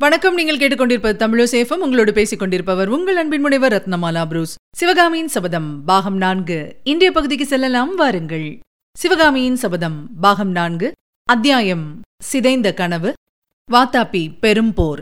வணக்கம். நீங்கள் கேட்டுக்கொண்டிருப்பது தமிழசேஃபம் உங்களோடு பேசிக் கொண்டிருப்பவர் உங்கள் அன்பின் முனைவர் ரத்னமாலா புரூஸ். சிவகாமியின் சபதம் பாகம் நான்கு. இன்றைய பகுதிக்கு செல்லலாம். வாருங்கள். சிவகாமியின் சபதம் பாகம் நான்கு. அத்தியாயம் சிதைந்த கனவு. வாத்தாப்பி பெரும் போர்.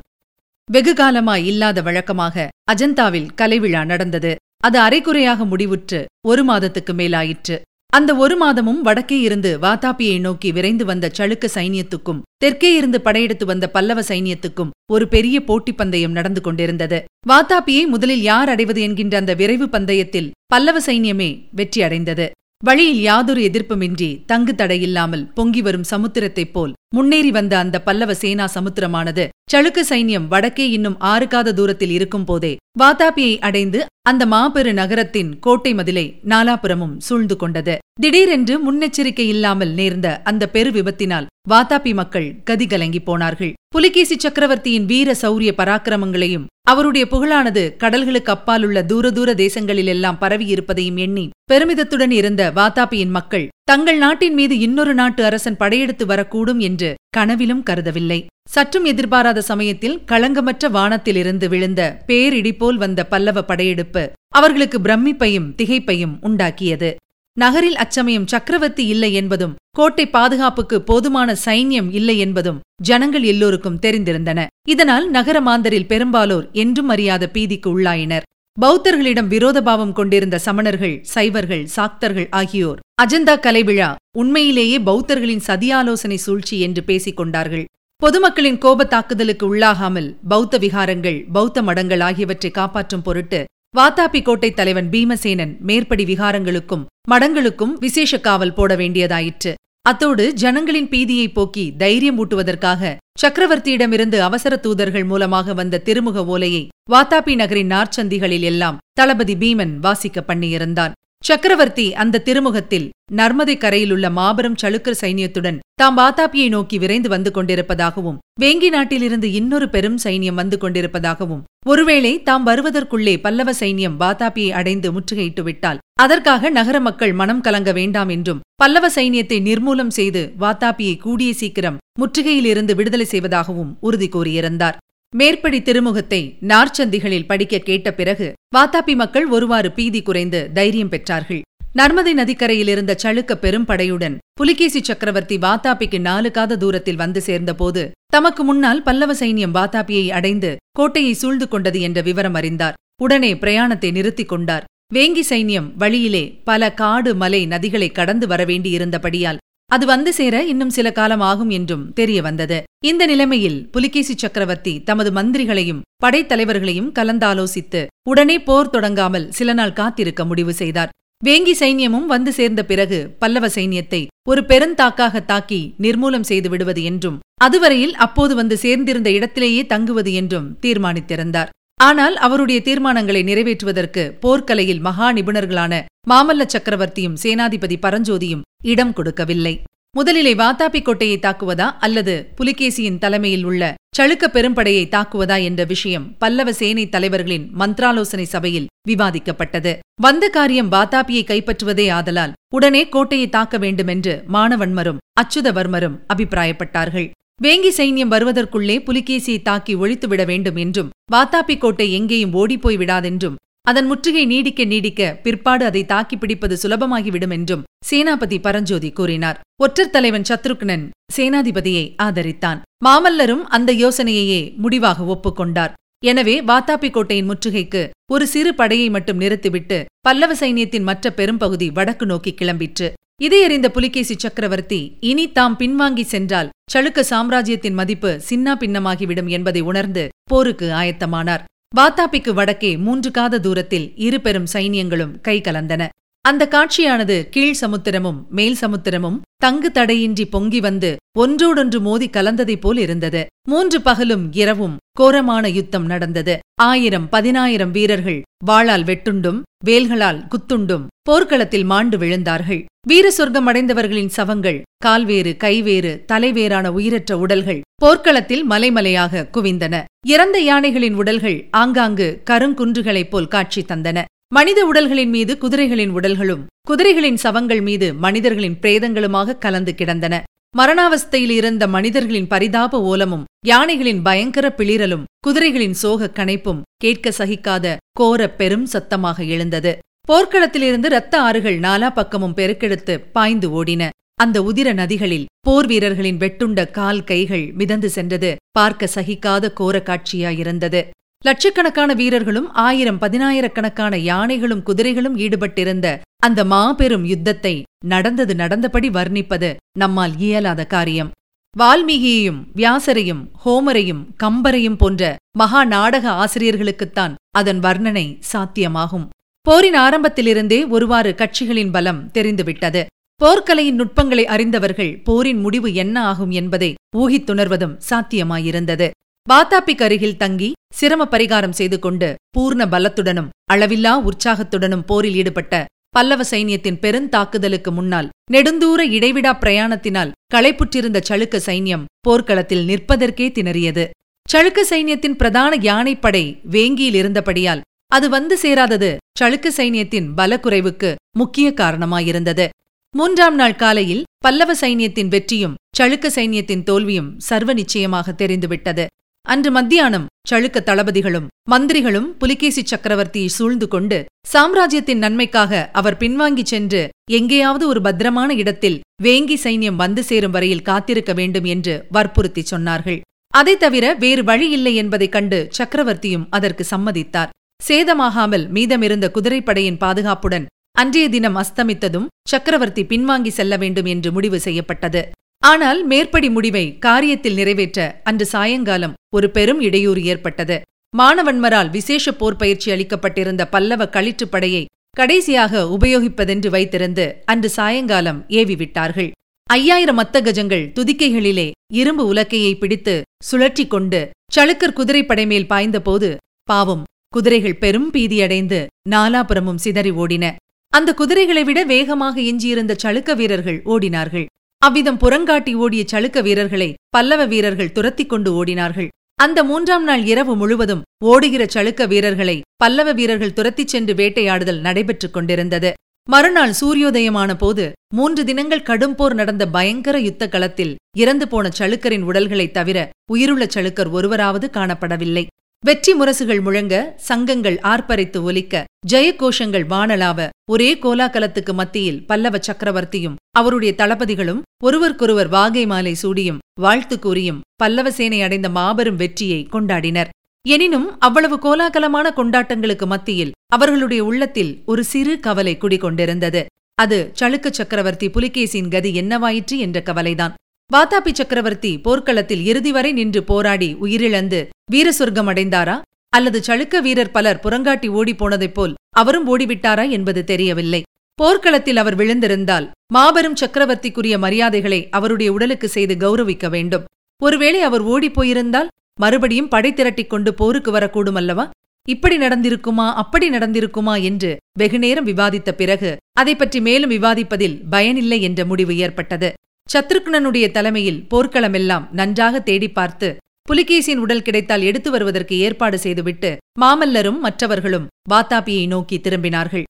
வெகு காலமாய் இல்லாத வழக்கமாக அஜந்தாவில் கலைவிழா நடந்தது. அது அரைக்குறையாக முடிவுற்று ஒரு மாதத்துக்கு மேலாயிற்று. அந்த ஒரு மாதமும் வடக்கே இருந்து வாதாபியை நோக்கி விரைந்து வந்த சளுக்க சைனியத்துக்கும் தெற்கே இருந்து படையெடுத்து வந்த பல்லவ சைனியத்துக்கும் ஒரு பெரிய போட்டிப் பந்தயம் நடந்து கொண்டிருந்தது. வாதாபியை முதலில் யார் அடைவது என்கின்ற அந்த விரைவு பந்தயத்தில் பல்லவ சைன்யமே வெற்றி அடைந்தது. வழியில் யாதொரு எதிர்ப்புமின்றி தங்கு தடையில்லாமல் பொங்கி வரும் சமுத்திரத்தைப் போல் முன்னேறி வந்த அந்த பல்லவ சேனா சமுத்திரமானது சளுக்க சைன்யம் வடக்கே இன்னும் ஆறுக்காத தூரத்தில் இருக்கும் போதே வாதாபியை அடைந்து அந்த மாபெரு நகரத்தின் கோட்டை மதிலை நாலாபுரமும் சூழ்ந்து கொண்டது. திடீரென்று முன்னெச்சரிக்கை இல்லாமல் நேர்ந்த அந்த பெரு விபத்தினால் வாதாபி மக்கள் கதிகலங்கி போனார்கள். புலிகேசி சக்கரவர்த்தியின் வீர சௌரிய பராக்கிரமங்களையும் அவருடைய புகழானது கடல்களுக்கு அப்பாலுள்ள தூர தூர தேசங்களிலெல்லாம் பரவியிருப்பதையும் எண்ணி பெருமிதத்துடன் இருந்த வாதாபியின் மக்கள் தங்கள் நாட்டின் மீது இன்னொரு நாட்டு அரசன் படையெடுத்து வரக்கூடும் என்று கனவிலும் கருதவில்லை. சற்றும் எதிர்பாராத சமயத்தில் களங்கமற்ற வானத்திலிருந்து விழுந்த பேரிடி போல் வந்த பல்லவ படையெடுப்பு அவர்களுக்கு பிரமிப்பையும் திகைப்பையும் உண்டாக்கியது. நகரில் அச்சமயம் சக்கரவர்த்தி இல்லை என்பதும் கோட்டை பாதுகாப்புக்கு போதுமான சைன்யம் இல்லை என்பதும் ஜனங்கள் எல்லோருக்கும் தெரிந்திருந்தன. இதனால் நகர மாந்தரில் பெரும்பாலோர் என்றும் அறியாத பீதிக்கு உள்ளாயினர். பௌத்தர்களிடம் விரோதபாவம் கொண்டிருந்த சமணர்கள் சைவர்கள் சாக்தர்கள் ஆகியோர். அஜந்தா கலைவிழா உண்மையிலேயே பௌத்தர்களின் சதியாலோசனை சூழ்ச்சி என்று பேசிக் கொண்டார்கள். பொதுமக்களின் கோப தாக்குதலுக்கு உள்ளாகாமல் பௌத்த விகாரங்கள் பௌத்த மடங்கள் ஆகியவற்றை காப்பாற்றும் பொருட்டு வாத்தாபி கோட்டை தலைவன் பீமசேனன் மேற்படி விகாரங்களுக்கும் மடங்களுக்கும் விசேஷ காவல் போட வேண்டியதாயிற்று. அத்தோடு ஜனங்களின் பீதியை போக்கி தைரியம் ஊட்டுவதற்காக சக்கரவர்த்தியிடமிருந்து அவசர தூதர்கள் மூலமாக வந்த திருமுக ஓலையை வாத்தாபி நகரின் நார்ச்சந்திகளில் எல்லாம் தளபதி பீமன் வாசிக்க பண்ணியிருந்தான். சக்கரவர்த்தி அந்த திருமுகத்தில் நர்மதை கரையிலுள்ள மாபெரும் சளுக்கர் சைனியத்துடன் தாம் வாத்தாப்பியை நோக்கி விரைந்து வந்து கொண்டிருப்பதாகவும் வேங்கி நாட்டிலிருந்து இன்னொரு பெரும் சைனியம் வந்து கொண்டிருப்பதாகவும் ஒருவேளை தாம் வருவதற்குள்ளே பல்லவ சைனியம் வாத்தாப்பியை அடைந்து முற்றுகையிட்டு விட்டால் அதற்காக நகர மக்கள் மனம் கலங்க வேண்டாம் என்றும் பல்லவ சைனியத்தை நிர்மூலம் செய்து வாத்தாபியை கூடிய சீக்கிரம் முற்றுகையிலிருந்து விடுதலை செய்வதாகவும் உறுதி கூறியிருந்தார். மேற்படி திருமுகத்தை நார்ச்சந்திகளில் படிக்க கேட்ட பிறகு வாத்தாபி மக்கள் ஒருவாறு பீதி குறைந்து தைரியம் பெற்றார்கள். நர்மதை நதிக்கரையில் இருந்த சளுக்க பெரும் படையுடன் புலிகேசி சக்கரவர்த்தி வாத்தாப்பிக்கு நாலு காத தூரத்தில் வந்து சேர்ந்தபோது தமக்கு முன்னால் பல்லவ சைன்யம் வாத்தாப்பியை அடைந்து கோட்டையை சூழ்ந்து கொண்டது என்ற விவரம் அறிந்தார். உடனே பிரயாணத்தை நிறுத்திக் கொண்டார். வேங்கி சைன்யம் வழியிலே பல காடு மலை நதிகளை கடந்து வரவேண்டியிருந்தபடியால் அது வந்து சேர இன்னும் சில காலம் ஆகும் என்றும் தெரிய வந்தது. இந்த நிலைமையில் புலிகேசி சக்கரவர்த்தி தமது மந்திரிகளையும் படைத்தலைவர்களையும் கலந்தாலோசித்து உடனே போர் தொடங்காமல் சில நாள் காத்திருக்க முடிவு செய்தார். வேங்கி சைன்யமும் வந்து சேர்ந்த பிறகு பல்லவ சைன்யத்தை ஒரு பெருந்தாக்காக தாக்கி நிர்மூலம் செய்து விடுவது என்றும் அதுவரையில் அப்போது வந்து சேர்ந்திருந்த இடத்திலேயே தங்குவது என்றும் தீர்மானித்திருந்தார். ஆனால் அவருடைய தீர்மானங்களை நிறைவேற்றுவதற்கு போர்க்கலையில் மகா நிபுணர்களான மாமல்ல சக்கரவர்த்தியும் சேனாதிபதி பரஞ்சோதியும் இடம் கொடுக்கவில்லை. முதலிலே வாத்தாபி கோட்டையை தாக்குவதா அல்லது புலிகேசியின் தலைமையில் உள்ள சளுக்க பெரும்படையை தாக்குவதா என்ற விஷயம் பல்லவ சேனை தலைவர்களின் மந்த்ராலோசனை சபையில் விவாதிக்கப்பட்டது. வந்த காரியம் வாத்தாபியை கைப்பற்றுவதே ஆதலால் உடனே கோட்டையை தாக்க வேண்டுமென்று மானவன்மரும் அச்சுதவர்மரும் அபிப்பிராயப்பட்டார்கள். வேங்கி சைன்யம் வருவதற்குள்ளே புலிகேசியை தாக்கி ஒழித்துவிட வேண்டும் என்றும் வாத்தாப்பி கோட்டை எங்கேயும் ஓடிப்போய் விடாதென்றும் அதன் முற்றுகை நீடிக்க நீடிக்க பிற்பாடு அதை தாக்கி பிடிப்பது சுலபமாகிவிடும் என்றும் சேனாபதி பரஞ்சோதி கூறினார். ஒற்றர் தலைவன் சத்ருக்னன் சேனாதிபதியை ஆதரித்தான். மாமல்லரும் அந்த யோசனையையே முடிவாக ஒப்புக்கொண்டார். எனவே வாத்தாப்பி கோட்டையின் முற்றுகைக்கு ஒரு சிறு படையை மட்டும் நிறுத்திவிட்டு பல்லவ சைன்யத்தின் மற்ற பெரும்பகுதி வடக்கு நோக்கி கிளம்பிற்று. இதையறிந்த புலிகேசி சக்கரவர்த்தி இனி தாம் பின்வாங்கி சென்றால் சளுக்க சாம்ராஜ்யத்தின் மதிப்பு சின்னா பின்னமாகிவிடும் என்பதை உணர்ந்து போருக்கு ஆயத்தமானார். வாத்தாப்பிக்கு வடக்கே மூன்று காத தூரத்தில் இரு பெரும் சைனியங்களும் கை கலந்தன அந்த காட்சியானது கீழ் சமுத்திரமும் மேல் சமுத்திரமும் தங்கு தடையின்றி பொங்கி வந்து ஒன்றோடொன்று மோதி கலந்ததைப் போல் இருந்தது. மூன்று பகலும் இரவும் கோரமான யுத்தம் நடந்தது. ஆயிரம் பதினாயிரம் வீரர்கள் வாளால் வெட்டுண்டும் வேல்களால் குத்துண்டும் போர்க்களத்தில் மாண்டு விழுந்தார்கள். வீர சொர்க்கம் அடைந்தவர்களின் சவங்கள் கால்வேறு கைவேறு தலைவேறான உயிரற்ற உடல்கள் போர்க்களத்தில் மலைமலையாக குவிந்தன. இறந்த யானைகளின் உடல்கள் ஆங்காங்கு கருங்குன்றுகளைப் போல் காட்சி தந்தன. மனித உடல்களின் மீது குதிரைகளின் உடல்களும் குதிரைகளின் சவங்கள் மீது மனிதர்களின் பிரேதங்களுமாக கலந்து கிடந்தன. மரணாவஸ்தையில் இருந்த மனிதர்களின் பரிதாப ஓலமும் யானைகளின் பயங்கர பிளிரலும் குதிரைகளின் சோகக் கணைப்பும் கேட்க சகிக்காத கோர பெரும் சத்தமாக எழுந்தது. போர்க்களத்திலிருந்து இரத்த ஆறுகள் நாலா பக்கமும் பெருக்கெடுத்து பாய்ந்து ஓடின. அந்த உதிர நதிகளில் போர் வீரர்களின் வெட்டுண்ட கால் கைகள் மிதந்து சென்றது. பார்க்க சகிக்காத கோர காட்சியாயிருந்தது. லட்சக்கணக்கான வீரர்களும் ஆயிரம் பதினாயிரக்கணக்கான யானைகளும் குதிரைகளும் ஈடுபட்டிருந்த அந்த மாபெரும் யுத்தத்தை நடந்தது நடந்தபடி வர்ணிப்பது நம்மால் இயலாத காரியம். வால்மீகியையும் வியாசரையும் ஹோமரையும் கம்பரையும் போன்ற மகா நாடக ஆசிரியர்களுக்குத்தான் அதன் வர்ணனை சாத்தியமாகும். போரின் ஆரம்பத்திலிருந்தே ஒருவாறு கட்சிகளின் பலம் தெரிந்துவிட்டது. போர்க்கலையின் நுட்பங்களை அறிந்தவர்கள் போரின் முடிவு என்ன ஆகும் என்பதை ஊகித்துணர்வதும் சாத்தியமாயிருந்தது. பாத்தாப்பிக் அருகில் தங்கி சிரம பரிகாரம் செய்து கொண்டு பூர்ண பலத்துடனும் அளவில்லா உற்சாகத்துடனும் போரில் ஈடுபட்ட பல்லவ சைன்யத்தின் பெருந்தாக்குதலுக்கு முன்னால் நெடுந்தூர இடைவிடா பிரயாணத்தினால் களைப்புற்றிருந்த சளுக்க சைன்யம் போர்க்களத்தில் நிற்பதற்கே திணறியது. சளுக்க சைன்யத்தின் பிரதான யானைப்படை வேங்கியில் இருந்தபடியால் அது வந்து சேராதது சளுக்க சைன்யத்தின் பலக்குறைவுக்கு முக்கிய காரணமாயிருந்தது. மூன்றாம் நாள் காலையில் பல்லவ சைன்யத்தின் வெற்றியும் சளுக்க சைன்யத்தின் தோல்வியும் சர்வ நிச்சயமாக தெரிந்துவிட்டது. அன்று மத்தியானம் சளுக்க தளபதிகளும் மந்திரிகளும் புலிகேசி சக்கரவர்த்தியை சூழ்ந்து கொண்டு சாம்ராஜ்யத்தின் நன்மைக்காக அவர் பின்வாங்கிச் சென்று எங்கேயாவது ஒரு பத்திரமான இடத்தில் வேங்கி சைன்யம் வந்து சேரும் வரையில் காத்திருக்க வேண்டும் என்று வற்புறுத்திச் சொன்னார்கள். அதைத் தவிர வேறு வழி இல்லை என்பதைக் கண்டு சக்கரவர்த்தியும் அதற்கு சம்மதித்தார். சேதமாகாமல் மீதமிருந்த குதிரைப்படையின் பாதுகாப்புடன் அன்றைய தினம் அஸ்தமித்ததும் சக்கரவர்த்தி பின்வாங்கி செல்ல வேண்டும் என்று முடிவு செய்யப்பட்டது. ஆனால் மேற்படி முடிவை காரியத்தில் நிறைவேற்ற அன்று சாயங்காலம் ஒரு பெரும் இடையூறு ஏற்பட்டது. மாணவன்மரால் விசேஷ போர் பயிற்சி அளிக்கப்பட்டிருந்த பல்லவ களிற்றுப் படையை கடைசியாக உபயோகிப்பதென்று வைத்திருந்து அன்று சாயங்காலம் ஏவி விட்டார்கள் ஐயாயிரம் மத்த கஜங்கள் துதிக்கைகளிலே இரும்பு உலக்கையை பிடித்து சுழற்றிக் கொண்டு சளுக்கர் குதிரைப்படை மேல் பாய்ந்தபோது பாவம் குதிரைகள் பெரும் பீதியடைந்து நாலாபுரமும் சிதறி ஓடின. அந்த குதிரைகளை விட வேகமாக எஞ்சியிருந்த சளுக்க வீரர்கள் ஓடினார்கள். அவ்விதம் புறங்காட்டி ஓடிய சளுக்க வீரர்களை பல்லவ வீரர்கள் துரத்திக் கொண்டு ஓடினார்கள். அந்த மூன்றாம் நாள் இரவு முழுவதும் ஓடுகிற சளுக்க வீரர்களை பல்லவ வீரர்கள் துரத்திச் சென்று வேட்டையாடுதல் நடைபெற்றுக் கொண்டிருந்தது. மறுநாள் சூரியோதயமான போது மூன்று தினங்கள் கடும்போர் நடந்த பயங்கர யுத்த களத்தில் இறந்து போன சளுக்கரின் உடல்களைத் தவிர உயிருள்ள சளுக்கர் ஒருவராவது காணப்படவில்லை. வெற்றி முரசுகள் முழங்க சங்கங்கள் ஆர்ப்பரித்து ஒலிக்க ஜெயகோஷங்கள் வானலாவ ஒரே கோலாகலத்துக்கு மத்தியில் பல்லவ சக்கரவர்த்தியும் அவருடைய தளபதிகளும் ஒருவருக்கொருவர் வாகை மாலை சூடியும் வாழ்த்து கூறியும் பல்லவ சேனை அடைந்த மாபெரும் வெற்றியை கொண்டாடினர். எனினும் அவ்வளவு கோலாகலமான கொண்டாட்டங்களுக்கு மத்தியில் அவர்களுடைய உள்ளத்தில் ஒரு சிறு கவலை குடிகொண்டிருந்தது. அது சளுக்க சக்கரவர்த்தி புலிகேசின் கதி என்னவாயிற்று என்ற கவலைதான். வாதாபி சக்கரவர்த்தி போர்க்களத்தில் இறுதி வரை நின்று போராடி உயிரிழந்து வீர சொர்க்கம் அடைந்தாரா? அல்லது சளுக்க வீரர் பலர் புறங்காட்டி ஓடிப்போனதைப் போல் அவரும் ஓடிவிட்டாரா என்பது தெரியவில்லை. போர்க்களத்தில் அவர் விழுந்திருந்தால் மாபெரும் சக்கரவர்த்திக்குரிய மரியாதைகளை அவருடைய உடலுக்கு செய்து கௌரவிக்க வேண்டும். ஒருவேளை அவர் ஓடிப்போயிருந்தால் மறுபடியும் படை திரட்டிக் கொண்டு போருக்கு வரக்கூடும் அல்லவா இப்படி நடந்திருக்குமா அப்படி நடந்திருக்குமா என்று வெகுநேரம் விவாதித்த பிறகு அதை பற்றி மேலும் விவாதிப்பதில் பயனில்லை என்ற முடிவு ஏற்பட்டது. சத்ருக்னனுடைய தலைமையில் போர்க்களமெல்லாம் நன்றாக தேடி பார்த்து புலிகேசியின் உடல் கிடைத்தால் எடுத்து வருவதற்கு ஏற்பாடு செய்துவிட்டு மாமல்லரும் மற்றவர்களும் வாத்தாபியை நோக்கி திரும்பினார்கள்.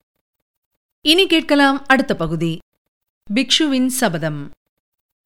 இனி கேட்கலாம் அடுத்த பகுதி. பிக்ஷுவின் சபதம்.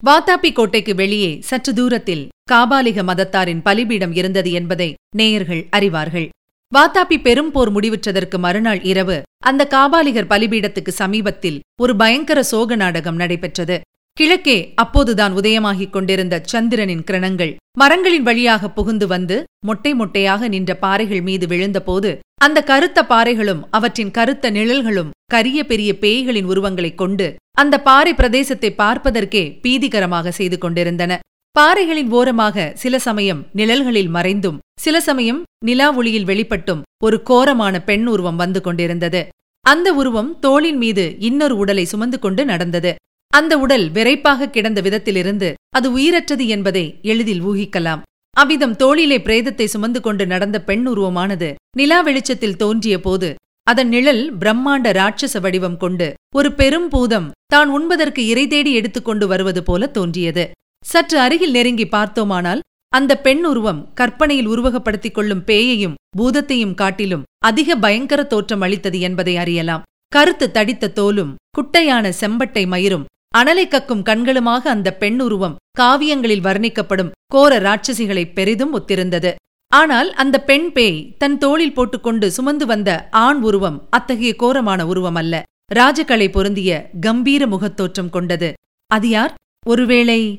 வாத்தாப்பி கோட்டைக்கு வெளியே சற்று தூரத்தில் காபாலிக மதத்தாரின் பலிபீடம் இருந்தது என்பதை நேயர்கள் அறிவார்கள். வாத்தாப்பி பெரும் போர் முடிவுற்றதற்கு மறுநாள் இரவு அந்த காபாலிகர் பலிபீடத்துக்கு சமீபத்தில் ஒரு பயங்கர சோக நாடகம் நடைபெற்றது. கிழக்கே அப்போதுதான் உதயமாகிக் கொண்டிருந்த சந்திரனின் கிரணங்கள் மரங்களின் வழியாக புகுந்து வந்து மொட்டை மொட்டையாக நின்ற பாறைகள் மீது விழுந்தபோது அந்த கருத்த பாறைகளும் அவற்றின் கருத்த நிழல்களும் கரிய பெரிய பேய்களின் உருவங்களைக் கொண்டு அந்த பாறை பிரதேசத்தை பார்ப்பதற்கே பீதிகரமாக செய்து கொண்டிருந்தன. பாறைகளின் ஓரமாக சில சமயம் நிழல்களில் மறைந்தும் சில சமயம் நிலா ஒளியில் வெளிப்பட்டும் ஒரு கோரமான பெண் உருவம் வந்து கொண்டிருந்தது. அந்த உருவம் தோளின் மீது இன்னொரு உடலை சுமந்து கொண்டு நடந்தது. அந்த உடல் விரைப்பாக கிடந்த விதத்திலிருந்து அது உயிரற்றது என்பதை எளிதில் ஊகிக்கலாம். அவ்விதம் தோளிலே பிரேதத்தை சுமந்து கொண்டு நடந்த பெண் உருவமானது நிலா வெளிச்சத்தில் தோன்றிய போது அதன் நிழல் பிரம்மாண்ட ராட்சச வடிவம் கொண்டு ஒரு பெரும் பூதம் தான் உண்பதற்கு இறை தேடி எடுத்துக்கொண்டு வருவது போல தோன்றியது. சற்று அருகில் நெருங்கி பார்த்தோமானால் அந்த பெண் உருவம் கற்பனையில் உருவகப்படுத்திக் கொள்ளும் பேயையும் பூதத்தையும் காட்டிலும் அதிக பயங்கர தோற்றம் அளித்தது என்பதை அறியலாம். கருத்து தடித்த தோலும் குட்டையான செம்பட்டை மயிரும் அனலை கக்கும் கண்களுமாக அந்த பெண் உருவம் காவியங்களில் வர்ணிக்கப்படும் கோர ராட்சசிகளை பெரிதும் ஒத்திருந்தது. ஆனால் அந்த பெண் பேய் தன் தோளில் போட்டுக்கொண்டு சுமந்து வந்த ஆண் உருவம் அத்தகைய கோரமான உருவம் அல்ல ராஜகலை பொருந்திய கம்பீர முகத்தோற்றம் கொண்டது. அது யார்? ஒருவேளை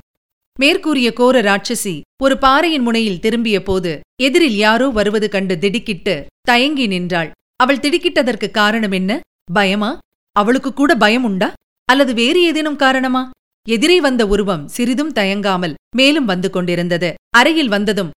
மேற்கூறிய கோர ராட்சசி ஒரு பாறையின் முனையில் திரும்பிய போது எதிரில் யாரோ வருவது கண்டு திடுக்கிட்டு தயங்கி நின்றாள். அவள் திடுக்கிட்டதற்கு காரணம் என்ன? பயமா? அவளுக்கு கூட பயம் உண்டா? அல்லது வேறு ஏதேனும் காரணமா? எதிரே வந்த உருவம் சிறிதும் தயங்காமல் மேலும் வந்து கொண்டிருந்தது. அருகில் வந்ததும்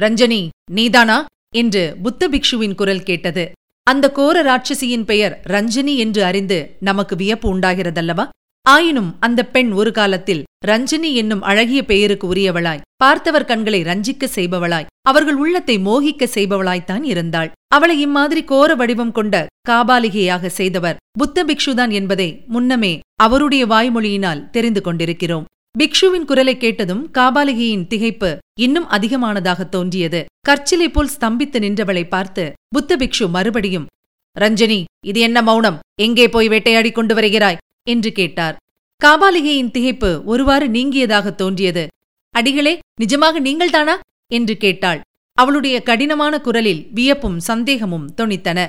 ரஞ்சனி நீதானா? என்று புத்த பிக்ஷுவின் குரல் கேட்டது. அந்த கோர ராட்சசியின் பெயர் ரஞ்சனி என்று அறிந்து நமக்கு வியப்பு உண்டாகிறதல்லவா? ஆயினும் அந்த பெண் ஒரு காலத்தில் ரஞ்சினி என்னும் அழகிய பெயருக்கு உரியவளாய். பார்த்தவர் கண்களை ரஞ்சிக்க செய்பவளாய். அவர்கள் உள்ளத்தை மோகிக்க செய்பவளாய்த்தான் இருந்தாள். அவளை இம்மாதிரி கோர வடிவம் கொண்ட காபாலிகையாக செய்தவர் புத்த பிக்ஷுதான் என்பதை முன்னமே அவருடைய வாய்மொழியினால் தெரிந்து கொண்டிருக்கிறோம். பிக்ஷுவின் குரலை கேட்டதும் காபாலிகையின் திகைப்பு இன்னும் அதிகமானதாக தோன்றியது. கற்சிலை போல் ஸ்தம்பித்து நின்றவளை பார்த்து புத்த பிக்ஷு மறுபடியும் ரஞ்சனி இது என்ன மௌனம்? எங்கே போய் வேட்டையாடி கொண்டு வருகிறாய்? என்று கேட்டார். காபாலிகையின் திகைப்பு ஒருவாறு நீங்கியதாக தோன்றியது. அடிகளே நிஜமாக நீங்கள்தானா? என்று கேட்டாள். அவளுடைய கடினமான குரலில் வியப்பும் சந்தேகமும் தொனித்தன.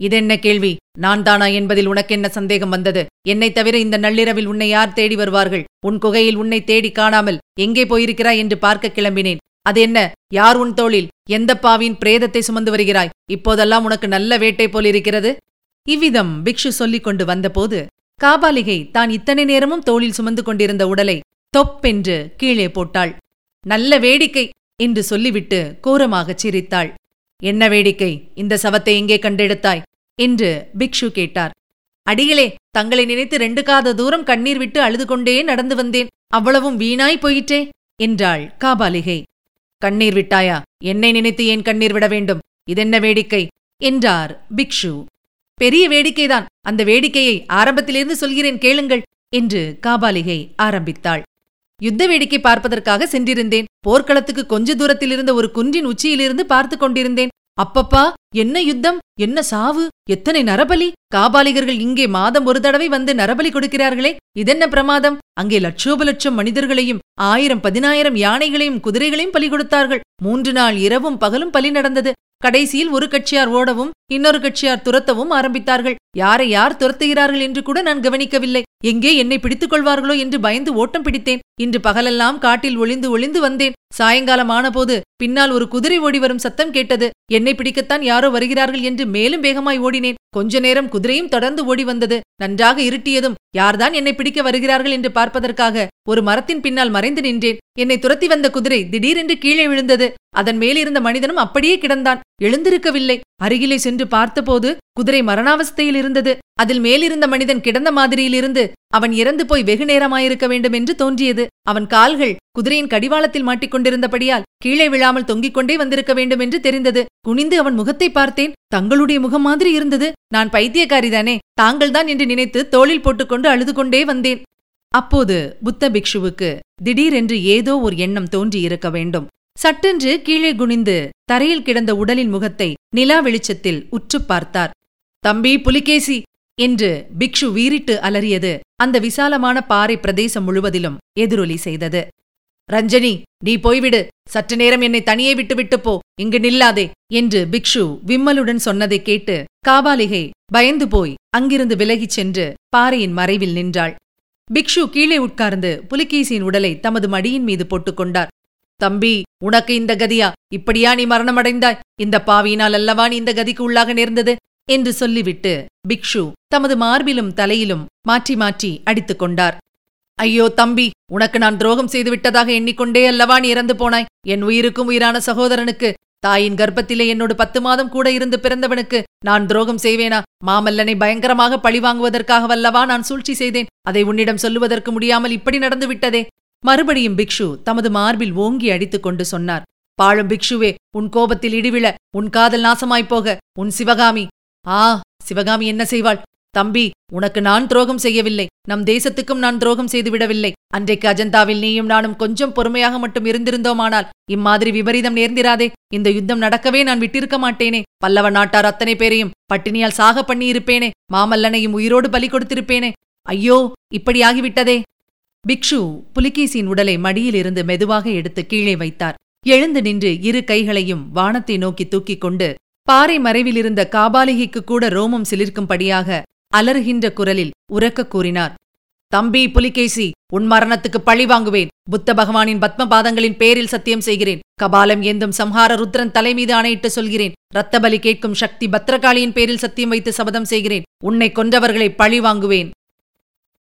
இதென்ன கேள்வி? நான் தானா என்பதில் உனக்கென்ன சந்தேகம் வந்தது? என்னைத் தவிர இந்த நள்ளிரவில் உன்னை யார் தேடி வருவார்கள்? உன் குகையில் உன்னை தேடி காணாமல் எங்கே போயிருக்கிறாய் என்று பார்க்க கிளம்பினேன். அது என்ன? யார் உன் தோளில்? எந்த பாவின் பிரேதத்தை சுமந்து வருகிறாய்? இப்போதெல்லாம் உனக்கு நல்ல வேட்டை போலிருக்கிறது? இவ்விதம் பிக்ஷு சொல்லிக் கொண்டு வந்தபோது காபாலிகை தான் இத்தனை நேரமும் தோளில் சுமந்து கொண்டிருந்த உடலை தொப்பென்று கீழே போட்டாள். நல்ல வேடிக்கை என்று சொல்லிவிட்டு கோரமாகச் சிரித்தாள். என்ன வேடிக்கை? இந்த சவத்தை எங்கே கண்டெடுத்தாய்? என்று பிக்ஷு கேட்டார். அடிகளே தங்களை நினைத்து ரெண்டு காத தூரம் கண்ணீர் விட்டு அழுது கொண்டே நடந்து வந்தேன். அவ்வளவும் வீணாய் போயிற்றே? என்றாள் காபாலிகை. கண்ணீர் விட்டாயா? என்னை நினைத்து ஏன் கண்ணீர் விட வேண்டும்? இதென்ன வேடிக்கை? என்றார் பிக்ஷு. பெரிய வேடிக்கைதான். அந்த வேடிக்கையை ஆரம்பத்திலிருந்து சொல்கிறேன் கேளுங்கள் என்று காபாலிகை ஆரம்பித்தாள். யுத்த வேடிக்கை பார்ப்பதற்காக சென்றிருந்தேன். போர்க்களத்துக்கு கொஞ்ச தூரத்தில் இருந்த ஒரு குன்றின் உச்சியிலிருந்து பார்த்து கொண்டிருந்தேன். அப்பப்பா என்ன யுத்தம்? என்ன சாவு? எத்தனை நரபலி? காபாலிகர்கள் இங்கே மாதம் ஒரு தடவை வந்து நரபலி கொடுக்கிறார்களே இதென்ன பிரமாதம்? அங்கே லட்சோப லட்சம் மனிதர்களையும் ஆயிரம் பதினாயிரம் யானைகளையும் குதிரைகளையும் பலி கொடுத்தார்கள். மூன்று நாள் இரவும் பகலும் பலி நடந்தது. கடைசியில் ஒரு கட்சியார் ஓடவும் இன்னொரு கட்சியார் துரத்தவும் ஆரம்பித்தார்கள். யாரை யார் துரத்துகிறார்கள் என்று கூட நான் கவனிக்கவில்லை. எங்கே என்னை பிடித்துக் கொள்வார்களோ என்று பயந்து ஓட்டம் பிடித்தேன். இன்று பகலெல்லாம் காட்டில் ஒளிந்து ஒளிந்து வந்தேன். சாயங்காலம் ஆனபோது பின்னால் ஒரு குதிரை ஓடி வரும் சத்தம் கேட்டது. என்னை பிடிக்கத்தான் யாரோ வருகிறார்கள் என்று மேலும் வேகமாய் ஓடினேன். கொஞ்ச நேரம் குதிரையும் தொடர்ந்து ஓடி வந்தது. நன்றாக இருட்டியதும் யார்தான் என்னை பிடிக்க வருகிறார்கள்? என்று பார்ப்பதற்காக ஒரு மரத்தின் பின்னால் மறைந்து நின்றேன். என்னை துரத்தி வந்த குதிரை திடீரென்று கீழே விழுந்தது. அதன் மேலிருந்த மனிதனும் அப்படியே கிடந்தான். எழுந்திருக்கவில்லை. அருகிலே சென்று பார்த்தபோது குதிரை மரணாவஸ்தையில் இருந்தது. அதில் மேலிருந்த மனிதன் கிடந்த மாதிரியிலிருந்து அவன் இறந்து போய் வெகு நேரமாயிருக்க வேண்டும் என்று தோன்றியது. அவன் கால்கள் குதிரையின் கடிவாளத்தில் மாட்டிக்கொண்டிருந்தபடியால் கீழே விழாமல் தொங்கிக் கொண்டே வந்திருக்க வேண்டும் என்று தெரிந்தது. குனிந்து அவன் முகத்தை பார்த்தேன். தங்களுடைய முகம் மாதிரி இருந்தது. நான் பைத்தியக்காரிதானே தாங்கள்தான் என்று நினைத்து தோளில் போட்டுக்கொண்டு அழுது கொண்டே வந்தேன். அப்போது புத்த பிக்ஷுவுக்கு திடீரென்று ஏதோ ஒரு எண்ணம் தோன்றியிருக்க வேண்டும். சட்டென்று கீழே குனிந்து தரையில் கிடந்த உடலின் முகத்தை நிலா வெளிச்சத்தில் உற்றுப் பார்த்தார். தம்பி புலிகேசி! என்று பிக்ஷு வீறிட்டு அலறியது அந்த விசாலமான பாறை பிரதேசம் முழுவதிலும் எதிரொலி செய்தது. ரஞ்சனி நீ போய்விடு. சற்று நேரம் என்னை தனியே விட்டுவிட்டு போ. இங்கு நில்லாதே என்று பிக்ஷு விம்மலுடன் சொன்னதை கேட்டு காபாலிகை பயந்து போய் அங்கிருந்து விலகிச் சென்று பாறையின் மறைவில் நின்றாள். பிக்ஷு கீழே உட்கார்ந்து புலிகேசியின் உடலை தமது மடியின் மீது போட்டுக்கொண்டார் தம்பி உனக்கு இந்த கதியா? இப்படியா நீ மரணமடைந்தாய்? இந்த பாவியினால் அல்லவா நீ இந்த கதிக்கு உள்ளாக நேர்ந்தது? என்று சொல்லிவிட்டு பிக்ஷு தமது மார்பிலும் தலையிலும் மாற்றி மாற்றி அடித்துக் கொண்டார். ஐயோ தம்பி உனக்கு நான் துரோகம் செய்து விட்டதாக எண்ணிக்கொண்டே அல்லவா நீ இறந்து போனாய்? என் உயிருக்கும் உயிரான சகோதரனுக்கு தாயின் கர்ப்பத்திலே என்னோடு பத்து மாதம் கூட இருந்து பிறந்தவனுக்கு நான் துரோகம் செய்வேனா? மாமல்லனை பயங்கரமாக பழிவாங்குவதற்காகவல்லவா நான் சூழ்ச்சி செய்தேன். அதை உன்னிடம் சொல்லுவதற்கு முடியாமல் இப்படி நடந்து விட்டதே. மறுபடியும் பிக்ஷு தமது மார்பில் ஓங்கி அடித்துக் கொண்டு சொன்னார். பாழும் பிக்ஷுவே உன் கோபத்தில் இடிவிழ உன் காதல் நாசமாய்ப் போக உன் சிவகாமி. ஆ சிவகாமி என்ன செய்வாள்? தம்பி உனக்கு நான் துரோகம் செய்யவில்லை. நம் தேசத்துக்கும் நான் துரோகம் செய்துவிடவில்லை அன்றைக்கு அஜந்தாவில் நீயும் நானும் கொஞ்சம் பொறுமையாக மட்டும் இருந்திருந்தோமானால் இம்மாதிரி விபரீதம் நேர்ந்திராதே. இந்த யுத்தம் நடக்கவே நான் விட்டிருக்க மாட்டேனே. பல்லவ நாட்டார் அத்தனை பேரையும் பட்டினியால் சாக பண்ணியிருப்பேனே. மாமல்லனையும் உயிரோடு பலி கொடுத்திருப்பேனே. ஐயோ இப்படியாகிவிட்டதே பிக்ஷு புலிகேசியின் உடலை மடியிலிருந்து மெதுவாக எடுத்து கீழே வைத்தார். எழுந்து நின்று இரு கைகளையும் வானத்தை நோக்கி தூக்கிக் கொண்டு பாறை மறைவிலிருந்த காபாலிகைக்கு கூட ரோமம் சிலிர்க்கும்படியாக அலறுகின்ற குரலில் உரக்க கூறினார். தம்பி புலிகேசி உன் மரணத்துக்கு பழி வாங்குவேன். புத்த பகவானின் பத்ம பாதங்களின் பேரில் சத்தியம் செய்கிறேன். கபாலம் ஏந்தும் சம்ஹார ருத்ரன் தலைமீது ஆணையிட்டு சொல்கிறேன். ரத்தபலி கேட்கும் சக்தி பத்ரகாளியின் பேரில் சத்தியம் வைத்து சபதம் செய்கிறேன். உன்னை கொன்றவர்களை பழி வாங்குவேன்.